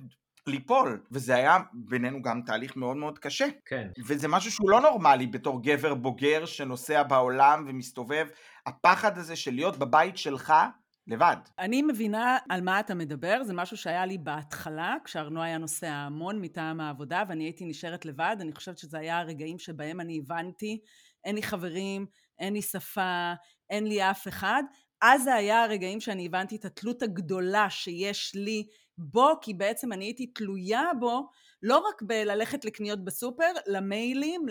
ליפול, וזה היה בינינו גם תהליך מאוד מאוד קשה. כן. וזה משהו שהוא לא נורמלי בתור גבר בוגר שנוסע בעולם ומסתובב. הפחד הזה של להיות בבית שלך לבד. אני מבינה על מה אתה מדבר, זה משהו שהיה לי בהתחלה, כשארנו היה נוסע המון מטעם העבודה ואני הייתי נשארת לבד, אני חושבת שזה היה הרגעים שבהם אני הבנתי, אין לי חברים, אין לי שפה, אין לי אף אחד. אז זה היה הרגעים שאני הבנתי את התלות הגדולה שיש לי בו, כי בעצם אני הייתי תלויה בו, לא רק בללכת לקניות בסופר, למיילים,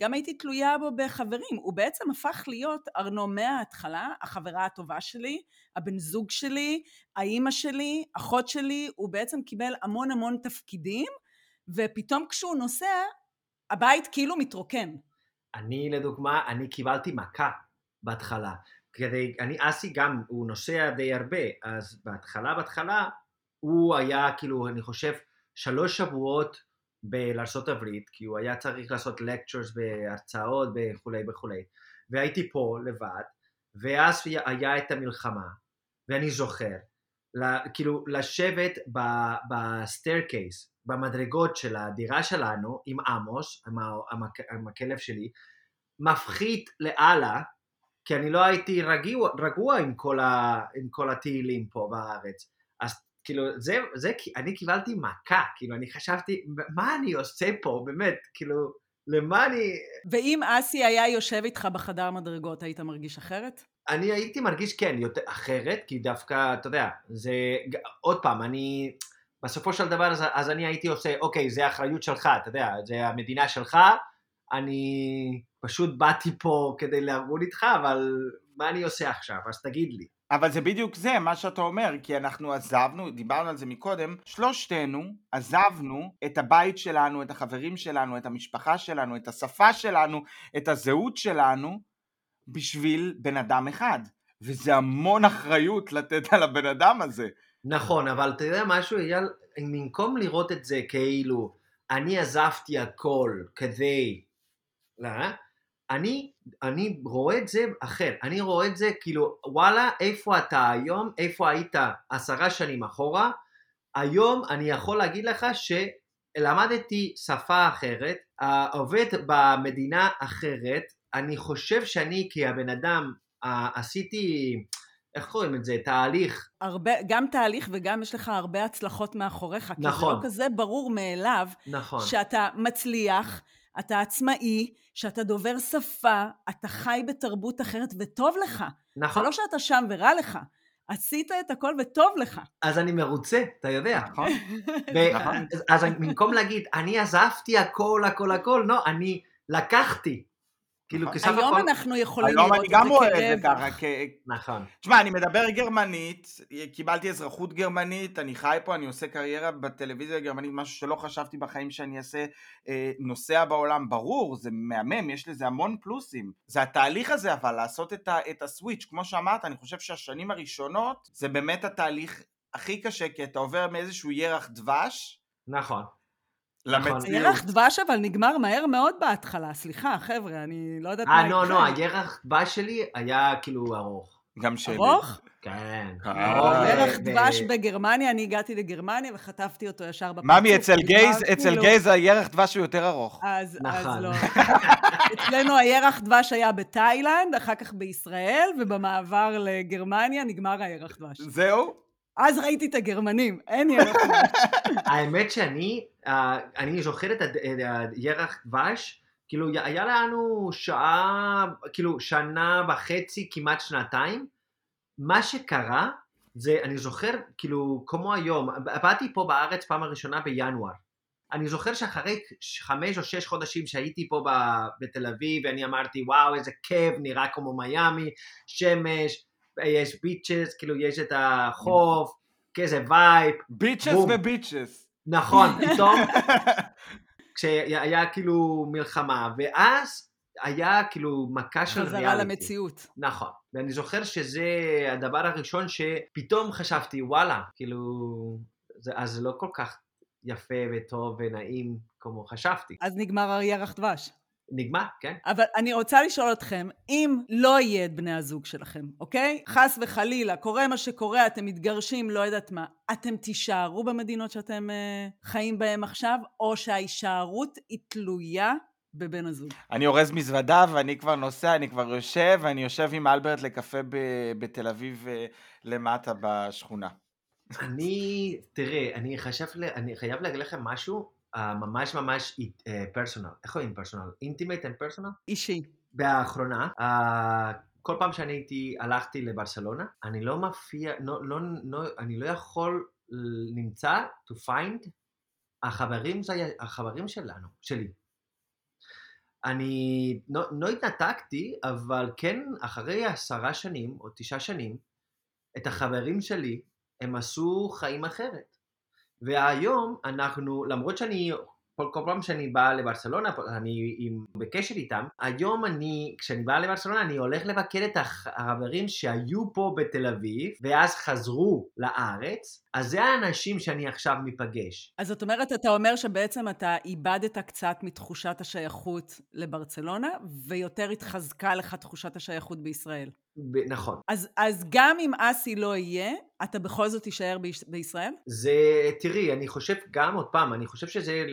גם הייתי תלויה בו בחברים. הוא בעצם הפך להיות ארנו מההתחלה, החברה הטובה שלי, הבן זוג שלי, האימא שלי, אחות שלי, הוא בעצם קיבל המון המון תפקידים, ופתאום כשהוא נוסע, הבית כאילו מתרוקן. אני לדוגמה, אני קיבלתי מכה בהתחלה. כדי, אני, אסי גם, הוא נוסע די הרבה, אז בהתחלה, בהתחלה, הוא היה כאילו, אני חושב, שלוש שבועות בארצות הברית, כי הוא היה צריך לעשות lectures בהרצאות וכולי וכולי. והייתי פה לבד, ואז היה את המלחמה, ואני זוכר, כאילו לשבת ב staircase, במדרגות של הדירה שלנו, עם עמוס, עם, המק, עם הכלב שלי, מפחיד לאללה, כי אני לא הייתי רגוע, רגוע עם, כל ה, עם כל הטילים פה בארץ. אז כאילו, זה, זה, אני קיבלתי מכה, כאילו, אני חשבתי, מה אני עושה פה, באמת, כאילו, למה אני... ואם אסי היה יושב איתך בחדר מדרגות, היית מרגיש אחרת? אני הייתי מרגיש, כן, יותר אחרת, כי דווקא, אתה יודע, זה, עוד פעם, אני, בסופו של דבר, אז, אז אני הייתי עושה, אוקיי, זה האחריות שלך, אתה יודע, זה המדינה שלך, אני פשוט באתי פה כדי לארגון איתך, אבל מה אני עושה עכשיו? אז תגיד לי. אבל זה בדיוק זה, מה שאתה אומר, כי אנחנו עזבנו, דיברנו על זה מקודם, שלושתנו עזבנו את הבית שלנו, את החברים שלנו, את המשפחה שלנו, את השפה שלנו, את הזהות שלנו, בשביל בן אדם אחד. וזה המון אחריות לתת על הבן אדם הזה. נכון, אבל אתה יודע משהו, אייל, במקום לראות את זה כאילו, אני עזבתי הכל כדי... לא, אני, אני רואה את זה אחר, אני רואה את זה כאילו, וואלה, איפה אתה היום, איפה היית עשרה שנים אחורה, היום אני יכול להגיד לך שלמדתי שפה אחרת, עובד במדינה אחרת, אני חושב שאני כבן אדם אה, עשיתי, איך קוראים את זה, תהליך. הרבה, גם תהליך וגם יש לך הרבה הצלחות מאחוריך. נכון. כי זה לא כזה ברור מאליו, נכון. שאתה מצליח, אתה עצמאי, שאתה דובר שפה, אתה חי בתרבות אחרת וטוב לך. נכון. זה לא שאתה שם ורע לך. עשית את הכל וטוב לך. אז אני מרוצה, אתה יודע. נכון? נכון. אז- אז במקום להגיד, אני עזבתי הכל, הכל, הכל, לא, אני לקחתי. כאילו, נכון. היום הכל... אנחנו יכולים היום לראות אני את זה גם רואה את זה כרווח. ככה, כ... נכון. תשמע, אני מדבר גרמנית, קיבלתי אזרחות גרמנית, אני חי פה, אני עושה קריירה בטלוויזיה הגרמנית, משהו שלא חשבתי בחיים שאני אעשה, אה, נוסע בעולם, ברור, זה מהמם, יש לזה המון פלוסים. זה התהליך הזה, אבל לעשות את, ה, את הסוויץ', כמו שאמרת, אני חושב שהשנים הראשונות, זה באמת התהליך הכי קשה, כי אתה עובר מאיזשהו ירח דבש נכון. למציאות. הירח דבש אבל נגמר מהר מאוד בהתחלה, סליחה חבר'ה, אני לא יודעת אה, מה לא, איתכם. לא, הירח דבש שלי היה כאילו ארוך. גם שלי. ארוך? כן. אה, ירח דבש בגרמניה, אני הגעתי לגרמניה וחטפתי אותו ישר בפרצוף. ממי, אצל גייז, אצל כאילו- גייז הירח דבש הוא יותר ארוך. אז, אז נכון. לא. אצלנו הירח דבש היה בתאילנד, אחר כך בישראל, ובמעבר לגרמניה נגמר הירח דבש. זהו? אז ראיתי את הגרמנים, אין ירח. האמת שאני, אה, אני זוכר את הירח דבש, כאילו היה לנו שעה, כאילו שנה וחצי, כמעט שנתיים. מה שקרה, זה, אני זוכר, כאילו, כמו היום, באתי פה בארץ פעם הראשונה בינואר. אני זוכר שאחרי חמש או שש חודשים שהייתי פה בתל אביב, ואני אמרתי, וואו, איזה כיף, נראה כמו מיאמי, שמש, יש beaches, כאילו, יש את החוף, כזה vibe, beaches. ו bitches. נכון, פתאום, כשהיה כאילו מלחמה, ואז היה כאילו מכה של ריאליטי. חזרה למציאות. נכון, ואני זוכר שזה הדבר הראשון שפתאום חשבתי, וואלה, כאילו, זה, אז זה לא כל כך יפה וטוב ונעים כמו חשבתי. אז נגמר הירח דבש. נגמר, כן? אבל אני רוצה לשאול אתכם, אם לא יהיה את בני הזוג שלכם, אוקיי? חס וחלילה, קורה מה שקורה, אתם מתגרשים, לא יודעת מה, אתם תישארו במדינות שאתם אה, חיים בהן עכשיו, או שההישארות היא תלויה בבן הזוג? אני אורז מזוודה ואני כבר נוסע, אני כבר יושב, ואני יושב עם אלברט לקפה ב- בתל אביב אה, למטה בשכונה. אני, תראה, אני חשב, אני חייב להגיד לכם משהו uh, ממש ממש personal. איך קוראים personal? intimate and personal? אישי. באחרונה, uh, כל פעם שאני הייתי, הלכתי לברסלונה, אני לא מופיע, לא, לא, לא, אני לא יכול למצוא, to find, החברים, זה, החברים שלנו, שלי. אני לא, לא התנתקתי, אבל כן, אחרי עשרה שנים או תשעה שנים, את החברים שלי, הם עשו חיים אחרת. והיום אנחנו, למרות שאני, כל, כל פעם שאני בא לברסלונה, אני עם, בקשר איתם, היום אני, כשאני בא לברסלונה, אני הולך לבקר את הח- החברים שהיו פה בתל אביב, ואז חזרו לארץ, אז זה האנשים שאני עכשיו מפגש. אז זאת אומרת, אתה אומר שבעצם אתה איבדת קצת מתחושת השייכות לברצלונה, ויותר התחזקה לך תחושת השייכות בישראל. ב- נכון. אז, אז גם אם אסי לא יהיה, אתה בכל זאת תישאר ביש, בישראל? זה, תראי, אני חושב גם עוד פעם, אני חושב שזה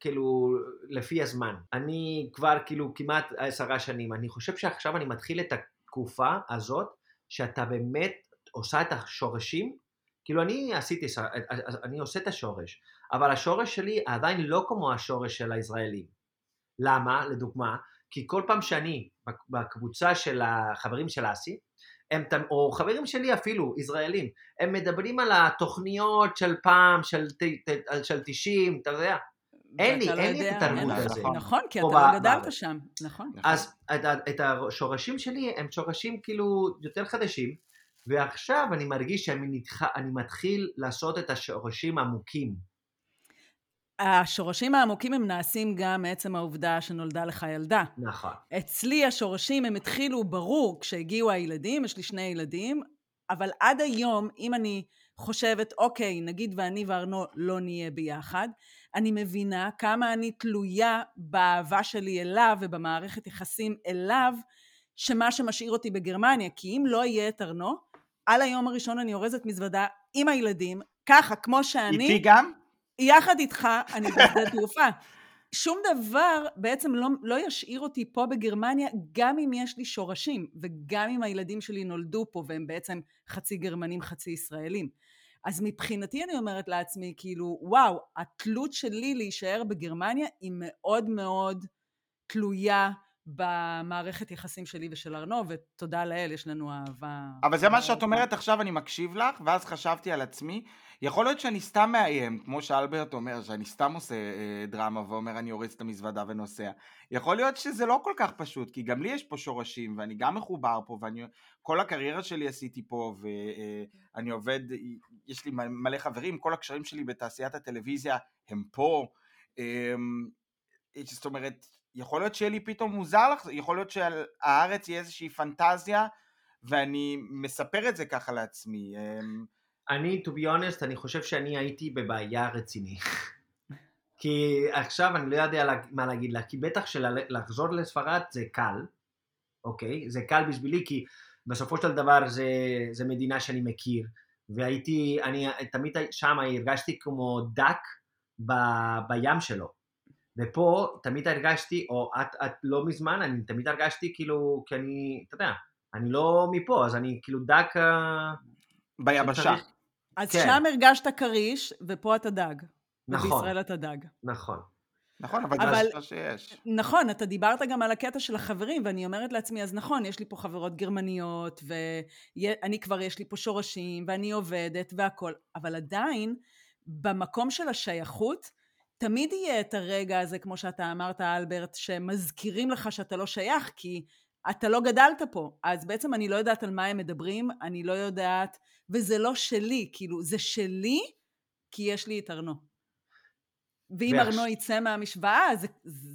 כאילו לפי הזמן. אני כבר כאילו כמעט עשרה שנים, אני חושב שעכשיו אני מתחיל את התקופה הזאת, שאתה באמת עושה את השורשים, כאילו אני עשיתי, ש- אני עושה את השורש, אבל השורש שלי עדיין לא כמו השורש של הישראלים. למה? לדוגמה, כי כל פעם שאני בקבוצה של החברים של אסי, הם, או חברים שלי אפילו, ישראלים, הם מדברים על התוכניות של פעם, של, ת- ת- של 90, אתה יודע. אין לי- לא אין לי את התרבות הזאת. נכון, כי פה אתה לא גדלת. שם, נכון. אז את, את השורשים שלי הם שורשים כאילו יותר חדשים, ועכשיו אני מרגיש שאני נתח... אני מתחיל לעשות את השורשים עמוקים. השורשים העמוקים הם נעשים גם מעצם העובדה שנולדה לך ילדה. נכון. אצלי השורשים הם התחילו ברור כשהגיעו הילדים, יש לי שני ילדים, אבל עד היום, אם אני חושבת, אוקיי, נגיד ואני וארנו לא נהיה ביחד, אני מבינה כמה אני תלויה באהבה שלי אליו ובמערכת יחסים אליו, שמה שמשאיר אותי בגרמניה. כי אם לא יהיה את ארנו, על היום הראשון אני אורזת מזוודה עם הילדים, ככה, כמו שאני... איתי גם? יחד איתך, אני בשדה תעופה. שום דבר בעצם לא, לא ישאיר אותי פה בגרמניה, גם אם יש לי שורשים, וגם אם הילדים שלי נולדו פה והם בעצם חצי גרמנים, חצי ישראלים. אז מבחינתי אני אומרת לעצמי, כאילו, וואו, התלות שלי להישאר בגרמניה היא מאוד מאוד תלויה במערכת יחסים שלי ושל ארנו, ותודה לאל, יש לנו אהבה. אבל זה מה שאת אומרת עכשיו, אני מקשיב לך, ואז חשבתי על עצמי, יכול להיות שאני סתם מאיים, כמו שאלברט אומר, שאני סתם עושה אה, דרמה ואומר אני אורץ את המזוודה ונוסע. יכול להיות שזה לא כל כך פשוט, כי גם לי יש פה שורשים, ואני גם מחובר פה, ואני כל הקריירה שלי עשיתי פה, ואני אה, עובד, יש לי מלא חברים, כל הקשרים שלי בתעשיית הטלוויזיה הם פה. אה, זאת אומרת, יכול להיות שיהיה לי פתאום מוזר לך, יכול להיות שהארץ יהיה איזושהי פנטזיה, ואני מספר את זה ככה לעצמי. אמ, אני, to be honest, אני חושב שאני הייתי בבעיה רצינית. כי עכשיו אני לא יודע מה להגיד לך, כי בטח שלחזור לספרד זה קל, אוקיי? זה קל בשבילי, כי בסופו של דבר זה, זה מדינה שאני מכיר, והייתי, אני תמיד שם הרגשתי כמו דק ב, בים שלו. ופה תמיד הרגשתי, או את, את לא מזמן, אני תמיד הרגשתי כאילו, כי אני, אתה יודע, אני לא מפה, אז אני כאילו דק... אה, ביבשה. שצריך... אז כן. שם הרגשת כריש, ופה אתה דג. נכון. ובישראל אתה דג. נכון. נכון, אבל, אבל זה שיש. נכון, אתה דיברת גם על הקטע של החברים, ואני אומרת לעצמי, אז נכון, יש לי פה חברות גרמניות, ואני כבר, יש לי פה שורשים, ואני עובדת והכול, אבל עדיין, במקום של השייכות, תמיד יהיה את הרגע הזה, כמו שאתה אמרת, אלברט, שמזכירים לך שאתה לא שייך, כי אתה לא גדלת פה. אז בעצם אני לא יודעת על מה הם מדברים, אני לא יודעת, וזה לא שלי, כאילו, זה שלי, כי יש לי את ארנו. ואם ואחש... ארנו יצא מהמשוואה, זה,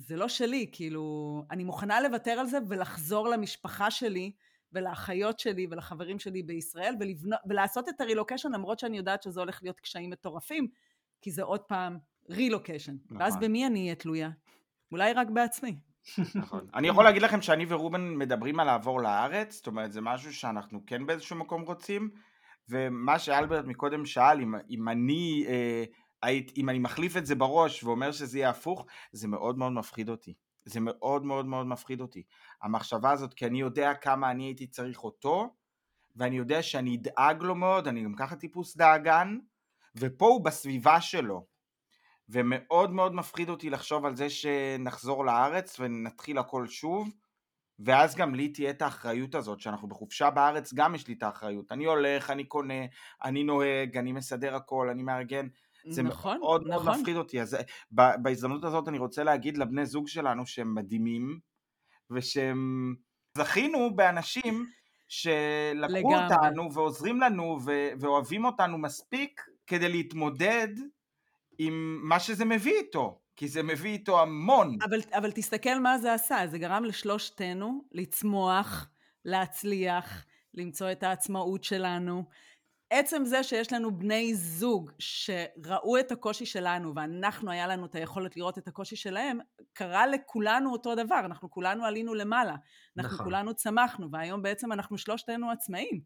זה לא שלי, כאילו, אני מוכנה לוותר על זה ולחזור למשפחה שלי, ולאחיות שלי ולחברים שלי בישראל, ולבנ... ולעשות את הרילוקיישן, למרות שאני יודעת שזה הולך להיות קשיים מטורפים, כי זה עוד פעם רילוקיישן. נכון. ואז במי אני אהיה תלויה? אולי רק בעצמי. נכון. אני יכול להגיד לכם שאני ורובן מדברים על לעבור לארץ, זאת אומרת זה משהו שאנחנו כן באיזשהו מקום רוצים, ומה שאלברט מקודם שאל, אם, אם אני... אה, היית, אם אני מחליף את זה בראש ואומר שזה יהיה הפוך, זה מאוד מאוד מפחיד אותי. זה מאוד מאוד מאוד מפחיד אותי. המחשבה הזאת, כי אני יודע כמה אני הייתי צריך אותו, ואני יודע שאני אדאג לו מאוד, אני גם ככה טיפוס דאגן, ופה הוא בסביבה שלו. ומאוד מאוד מפחיד אותי לחשוב על זה שנחזור לארץ ונתחיל הכל שוב, ואז גם לי תהיה את האחריות הזאת, שאנחנו בחופשה בארץ, גם יש לי את האחריות. אני הולך, אני קונה, אני נוהג, אני מסדר הכל, אני מארגן. זה נכון, מאוד נכון. מאוד מפחיד אותי. אז בהזדמנות הזאת אני רוצה להגיד לבני זוג שלנו שהם מדהימים, ושהם... זכינו באנשים שלקחו לגמרי. אותנו ועוזרים לנו ואוהבים אותנו מספיק כדי להתמודד עם מה שזה מביא איתו, כי זה מביא איתו המון. אבל, אבל תסתכל מה זה עשה, זה גרם לשלושתנו לצמוח, להצליח, למצוא את העצמאות שלנו. עצם זה שיש לנו בני זוג שראו את הקושי שלנו ואנחנו היה לנו את היכולת לראות את הקושי שלהם, קרה לכולנו אותו דבר, אנחנו כולנו עלינו למעלה, אנחנו נכון. כולנו צמחנו והיום בעצם אנחנו שלושתנו עצמאים.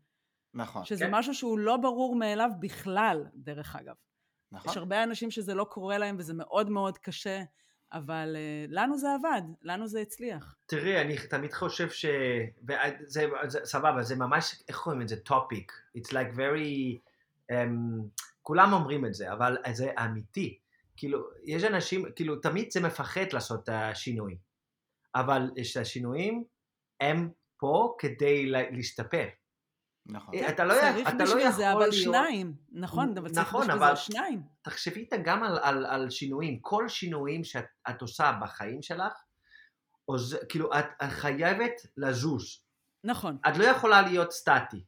נכון. שזה כן. משהו שהוא לא ברור מאליו בכלל, דרך אגב. נכון. יש הרבה אנשים שזה לא קורה להם וזה מאוד מאוד קשה, אבל uh, לנו זה עבד, לנו זה הצליח. תראי, אני תמיד חושב ש... וזה, זה, סבבה, זה ממש, איך קוראים את זה? טופיק. It's like very... Um, כולם אומרים את זה, אבל זה אמיתי. כאילו, יש אנשים, כאילו, תמיד זה מפחד לעשות את השינוי. אבל יש השינויים, הם פה כדי להשתפר. נכון. אה, אתה לא, צריך אתה לא יכול זה, אבל להיות... שניים. נכון, אבל צריך נכון, בשביל זה שניים. תחשבי איתה גם על, על, על שינויים. כל שינויים שאת עושה בחיים שלך, או זה, כאילו, את, את חייבת לזוז. נכון. את לא יכולה להיות סטטי.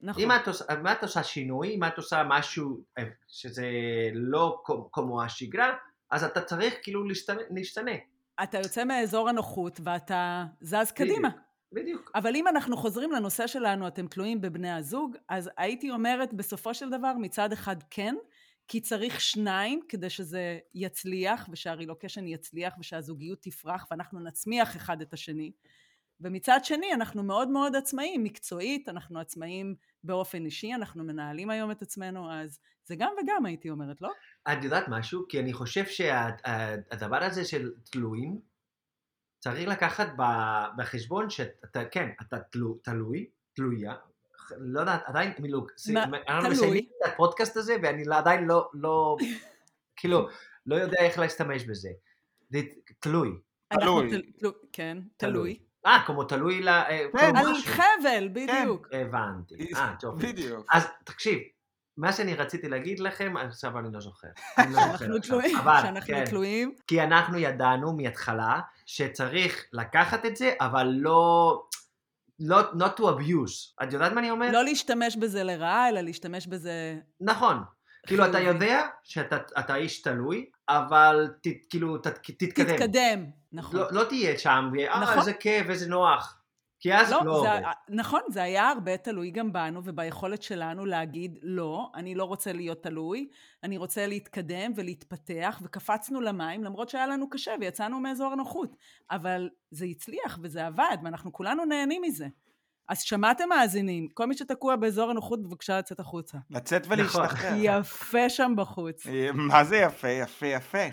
נכון. אם את, עושה, אם את עושה שינוי, אם את עושה משהו אה, שזה לא כמו- השגרה, אז אתה צריך כאילו להשתנה. להשתנה. אתה יוצא מאזור הנוחות ואתה זז קדימה. בדיוק. אבל אם אנחנו חוזרים לנושא שלנו, אתם תלויים בבני הזוג, אז הייתי אומרת בסופו של דבר, מצד אחד כן, כי צריך שניים כדי שזה יצליח, ושהרילוקיישן יצליח, ושהזוגיות תפרח, ואנחנו נצמיח אחד את השני. ומצד שני, אנחנו מאוד מאוד עצמאים, מקצועית, אנחנו עצמאים באופן אישי, אנחנו מנהלים היום את עצמנו, אז זה גם וגם הייתי אומרת, לא? את יודעת משהו? כי אני חושב שהדבר הזה של תלויים, צריך לקחת בחשבון שאתה, כן, אתה תלו, תלוי, תלויה, לא יודעת, עדיין, כאילו, מה, אנחנו תלוי. מסיימים את הפודקאסט הזה ואני לא- עדיין לא, לא, כאילו, לא יודע איך להשתמש בזה. זה תלוי. תלוי. תל- תלו- כן, תלוי. אה, כמו תלוי ל... אה, כן. על. חבל, בדיוק. הבנתי. אה, טוב. בדיוק. אז תקשיב, מה שאני רציתי להגיד לכם, עכשיו אני לא זוכר. אני לא זוכר שאנחנו. תלויים, אבל, שאנחנו כן. תלויים. כי אנחנו ידענו מההתחלה שצריך לקחת את זה, אבל לא... לא not to abuse. את יודעת מה אני אומר? לא להשתמש בזה לרעה, אלא להשתמש בזה... נכון. כאילו, אתה. יודע שאתה אתה איש תלוי, אבל ת, כאילו, ת, תתקדם. תתקדם. נכון. לא, לא תהיה שם, ואה, נכון. איזה כיף, איזה נוח. כי אז לא, לא, עובד. זה, נכון, זה היה הרבה תלוי גם בנו וביכולת שלנו להגיד, לא, אני לא רוצה להיות תלוי, אני רוצה להתקדם ולהתפתח, וקפצנו למים, למרות שהיה לנו קשה ויצאנו מאזור הנוחות. אבל זה הצליח וזה עבד, ואנחנו כולנו נהנים מזה. אז שמעתם מאזינים, כל מי שתקוע באזור הנוחות, בבקשה לצאת החוצה. לצאת נכון. ולהשתחרר. יפה שם בחוץ. אה, מה זה יפה, יפה, יפה.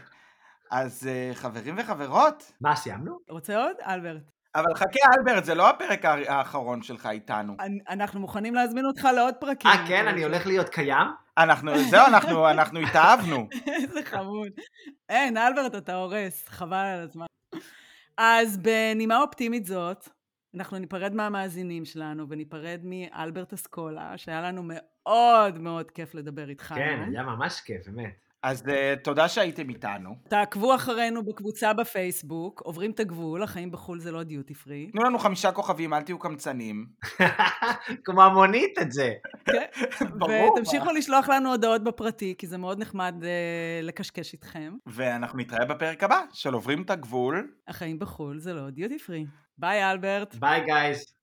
אז אה, חברים וחברות, מה, סיימנו? רוצה עוד? אלברט. אבל חכה אלברט, זה לא הפרק האחרון שלך איתנו. אנ- אנחנו מוכנים להזמין אותך לעוד פרקים. אה, כן? אני הולך להיות קיים? אנחנו, זהו, אנחנו, אנחנו התאהבנו. איזה חמוד. אין, אלברט, אתה הורס, חבל על הזמן. אז בנימה אופטימית זאת, אנחנו ניפרד מהמאזינים שלנו וניפרד מאלברט אסקולה, שהיה לנו מאוד מאוד כיף לדבר איתך כן, היום. היה ממש כיף, באמת. אז אה, תודה שהייתם איתנו. תעקבו אחרינו בקבוצה בפייסבוק, עוברים את הגבול, החיים בחו"ל זה לא דיוטי פרי. תנו לנו חמישה כוכבים, אל תהיו קמצנים. כמו המונית את זה. ברור. ותמשיכו לשלוח לנו הודעות בפרטי, כי זה מאוד נחמד אה, לקשקש איתכם. ואנחנו נתראה בפרק הבא של עוברים את הגבול. החיים בחו"ל זה לא דיוטי פרי. ביי, אלברט. ביי, guys.